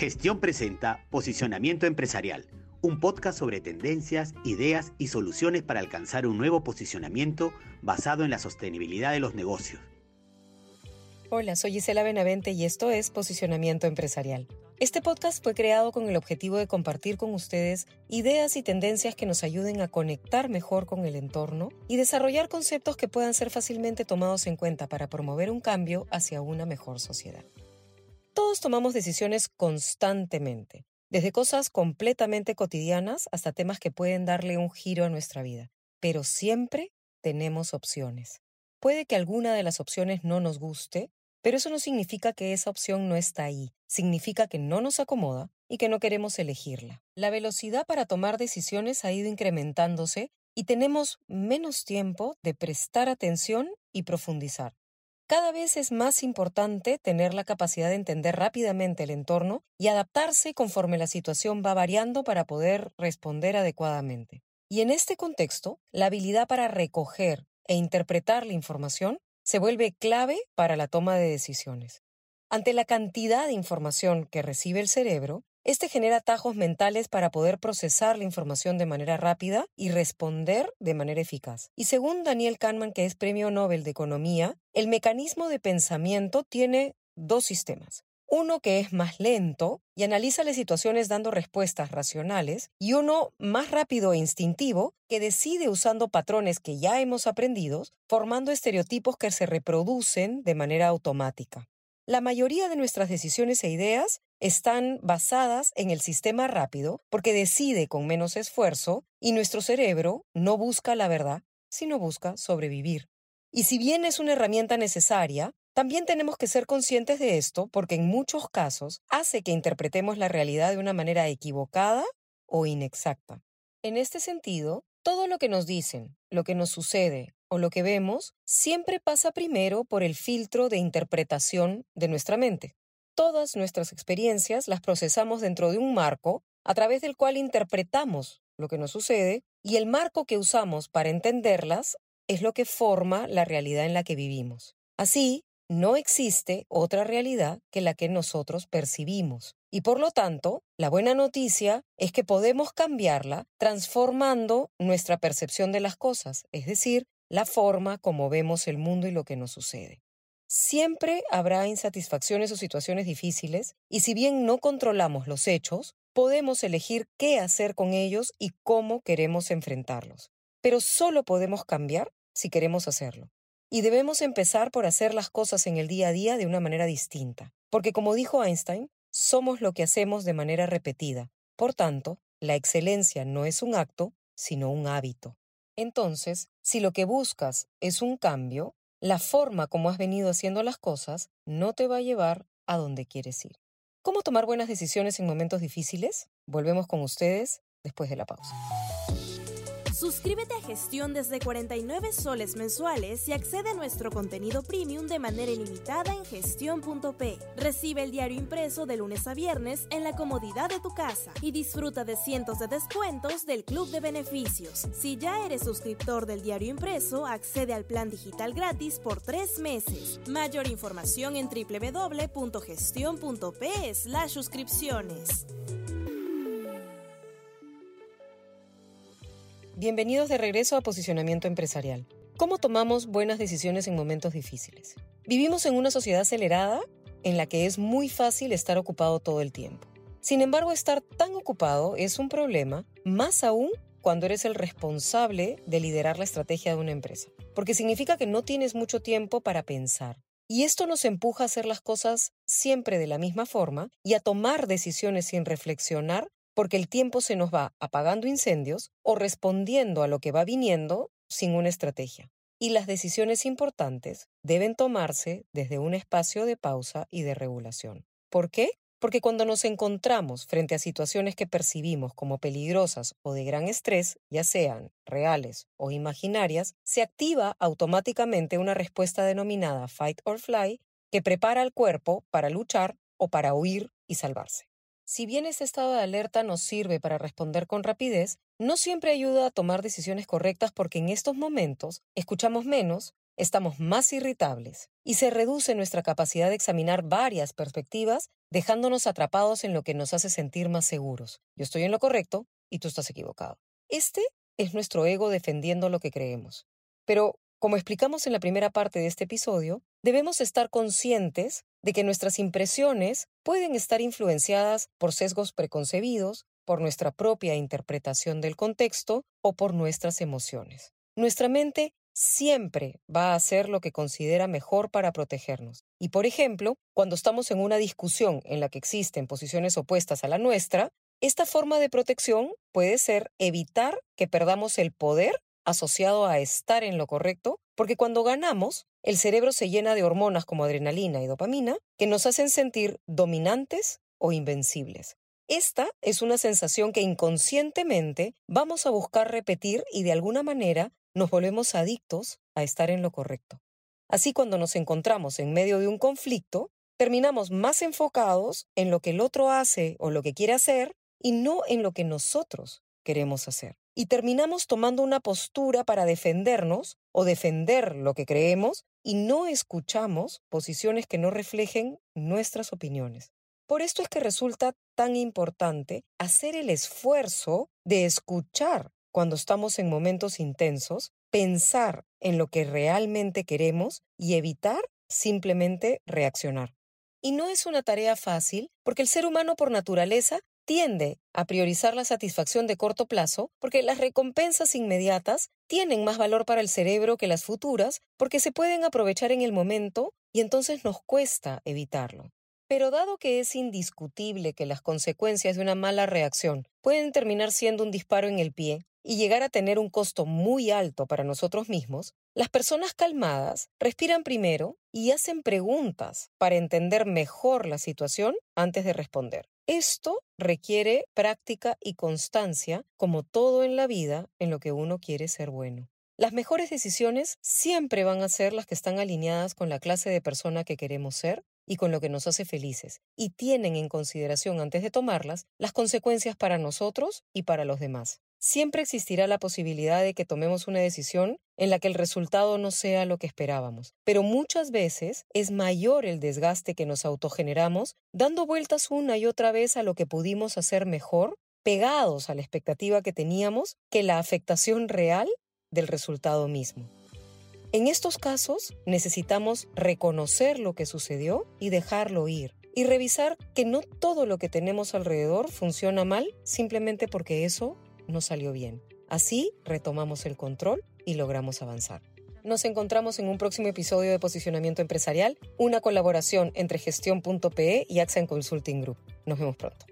Gestión presenta Posicionamiento Empresarial, un podcast sobre tendencias, ideas y soluciones para alcanzar un nuevo posicionamiento basado en la sostenibilidad de los negocios. Hola, soy Gisela Benavente y esto es Posicionamiento Empresarial. Este podcast fue creado con el objetivo de compartir con ustedes ideas y tendencias que nos ayuden a conectar mejor con el entorno y desarrollar conceptos que puedan ser fácilmente tomados en cuenta para promover un cambio hacia una mejor sociedad. Todos tomamos decisiones constantemente, desde cosas completamente cotidianas hasta temas que pueden darle un giro a nuestra vida, pero siempre tenemos opciones. Puede que alguna de las opciones no nos guste, pero eso no significa que esa opción no está ahí, significa que no nos acomoda y que no queremos elegirla. La velocidad para tomar decisiones ha ido incrementándose y tenemos menos tiempo de prestar atención y profundizar. Cada vez es más importante tener la capacidad de entender rápidamente el entorno y adaptarse conforme la situación va variando para poder responder adecuadamente. Y en este contexto, la habilidad para recoger e interpretar la información se vuelve clave para la toma de decisiones. Ante la cantidad de información que recibe el cerebro, este genera atajos mentales para poder procesar la información de manera rápida y responder de manera eficaz. Y según Daniel Kahneman, que es Premio Nobel de Economía, el mecanismo de pensamiento tiene dos sistemas. Uno que es más lento y analiza las situaciones dando respuestas racionales y uno más rápido e instintivo que decide usando patrones que ya hemos aprendido, formando estereotipos que se reproducen de manera automática. La mayoría de nuestras decisiones e ideas están basadas en el sistema rápido porque decide con menos esfuerzo y nuestro cerebro no busca la verdad, sino busca sobrevivir. Y si bien es una herramienta necesaria, también tenemos que ser conscientes de esto porque en muchos casos hace que interpretemos la realidad de una manera equivocada o inexacta. En este sentido, todo lo que nos dicen, lo que nos sucede o lo que vemos siempre pasa primero por el filtro de interpretación de nuestra mente. Todas nuestras experiencias las procesamos dentro de un marco a través del cual interpretamos lo que nos sucede y el marco que usamos para entenderlas es lo que forma la realidad en la que vivimos. Así, no existe otra realidad que la que nosotros percibimos. Y por lo tanto, la buena noticia es que podemos cambiarla transformando nuestra percepción de las cosas, es decir, la forma como vemos el mundo y lo que nos sucede. Siempre habrá insatisfacciones o situaciones difíciles, y si bien no controlamos los hechos, podemos elegir qué hacer con ellos y cómo queremos enfrentarlos. Pero solo podemos cambiar si queremos hacerlo. Y debemos empezar por hacer las cosas en el día a día de una manera distinta, porque como dijo Einstein, somos lo que hacemos de manera repetida. Por tanto, la excelencia no es un acto, sino un hábito. Entonces, si lo que buscas es un cambio, la forma como has venido haciendo las cosas no te va a llevar a donde quieres ir. ¿Cómo tomar buenas decisiones en momentos difíciles? Volvemos con ustedes después de la pausa. Suscríbete a Gestión desde 49 soles mensuales y accede a nuestro contenido premium de manera ilimitada en gestión.p. Recibe el diario impreso de lunes a viernes en la comodidad de tu casa y disfruta de cientos de descuentos del Club de Beneficios. Si ya eres suscriptor del diario impreso, accede al plan digital gratis por tres meses. Mayor información en www.gestion.p suscripciones. Bienvenidos de regreso a Posicionamiento Empresarial. ¿Cómo tomamos buenas decisiones en momentos difíciles? Vivimos en una sociedad acelerada en la que es muy fácil estar ocupado todo el tiempo. Sin embargo, estar tan ocupado es un problema, más aún cuando eres el responsable de liderar la estrategia de una empresa, porque significa que no tienes mucho tiempo para pensar. Y esto nos empuja a hacer las cosas siempre de la misma forma y a tomar decisiones sin reflexionar porque el tiempo se nos va apagando incendios o respondiendo a lo que va viniendo sin una estrategia. Y las decisiones importantes deben tomarse desde un espacio de pausa y de regulación. ¿Por qué? Porque cuando nos encontramos frente a situaciones que percibimos como peligrosas o de gran estrés, ya sean reales o imaginarias, se activa automáticamente una respuesta denominada fight or fly que prepara al cuerpo para luchar o para huir y salvarse. Si bien este estado de alerta nos sirve para responder con rapidez, no siempre ayuda a tomar decisiones correctas porque en estos momentos escuchamos menos, estamos más irritables y se reduce nuestra capacidad de examinar varias perspectivas dejándonos atrapados en lo que nos hace sentir más seguros. Yo estoy en lo correcto y tú estás equivocado. Este es nuestro ego defendiendo lo que creemos. Pero, como explicamos en la primera parte de este episodio, debemos estar conscientes de que nuestras impresiones pueden estar influenciadas por sesgos preconcebidos, por nuestra propia interpretación del contexto o por nuestras emociones. Nuestra mente siempre va a hacer lo que considera mejor para protegernos. Y por ejemplo, cuando estamos en una discusión en la que existen posiciones opuestas a la nuestra, esta forma de protección puede ser evitar que perdamos el poder asociado a estar en lo correcto, porque cuando ganamos, el cerebro se llena de hormonas como adrenalina y dopamina que nos hacen sentir dominantes o invencibles. Esta es una sensación que inconscientemente vamos a buscar repetir y de alguna manera nos volvemos adictos a estar en lo correcto. Así cuando nos encontramos en medio de un conflicto, terminamos más enfocados en lo que el otro hace o lo que quiere hacer y no en lo que nosotros queremos hacer. Y terminamos tomando una postura para defendernos o defender lo que creemos y no escuchamos posiciones que no reflejen nuestras opiniones. Por esto es que resulta tan importante hacer el esfuerzo de escuchar cuando estamos en momentos intensos, pensar en lo que realmente queremos y evitar simplemente reaccionar. Y no es una tarea fácil porque el ser humano por naturaleza tiende a priorizar la satisfacción de corto plazo porque las recompensas inmediatas tienen más valor para el cerebro que las futuras porque se pueden aprovechar en el momento y entonces nos cuesta evitarlo. Pero dado que es indiscutible que las consecuencias de una mala reacción pueden terminar siendo un disparo en el pie y llegar a tener un costo muy alto para nosotros mismos, las personas calmadas respiran primero y hacen preguntas para entender mejor la situación antes de responder. Esto requiere práctica y constancia, como todo en la vida en lo que uno quiere ser bueno. Las mejores decisiones siempre van a ser las que están alineadas con la clase de persona que queremos ser y con lo que nos hace felices, y tienen en consideración antes de tomarlas las consecuencias para nosotros y para los demás. Siempre existirá la posibilidad de que tomemos una decisión en la que el resultado no sea lo que esperábamos, pero muchas veces es mayor el desgaste que nos autogeneramos dando vueltas una y otra vez a lo que pudimos hacer mejor, pegados a la expectativa que teníamos, que la afectación real del resultado mismo. En estos casos necesitamos reconocer lo que sucedió y dejarlo ir, y revisar que no todo lo que tenemos alrededor funciona mal simplemente porque eso no salió bien. Así retomamos el control y logramos avanzar. Nos encontramos en un próximo episodio de Posicionamiento Empresarial, una colaboración entre gestión.pe y AXA Consulting Group. Nos vemos pronto.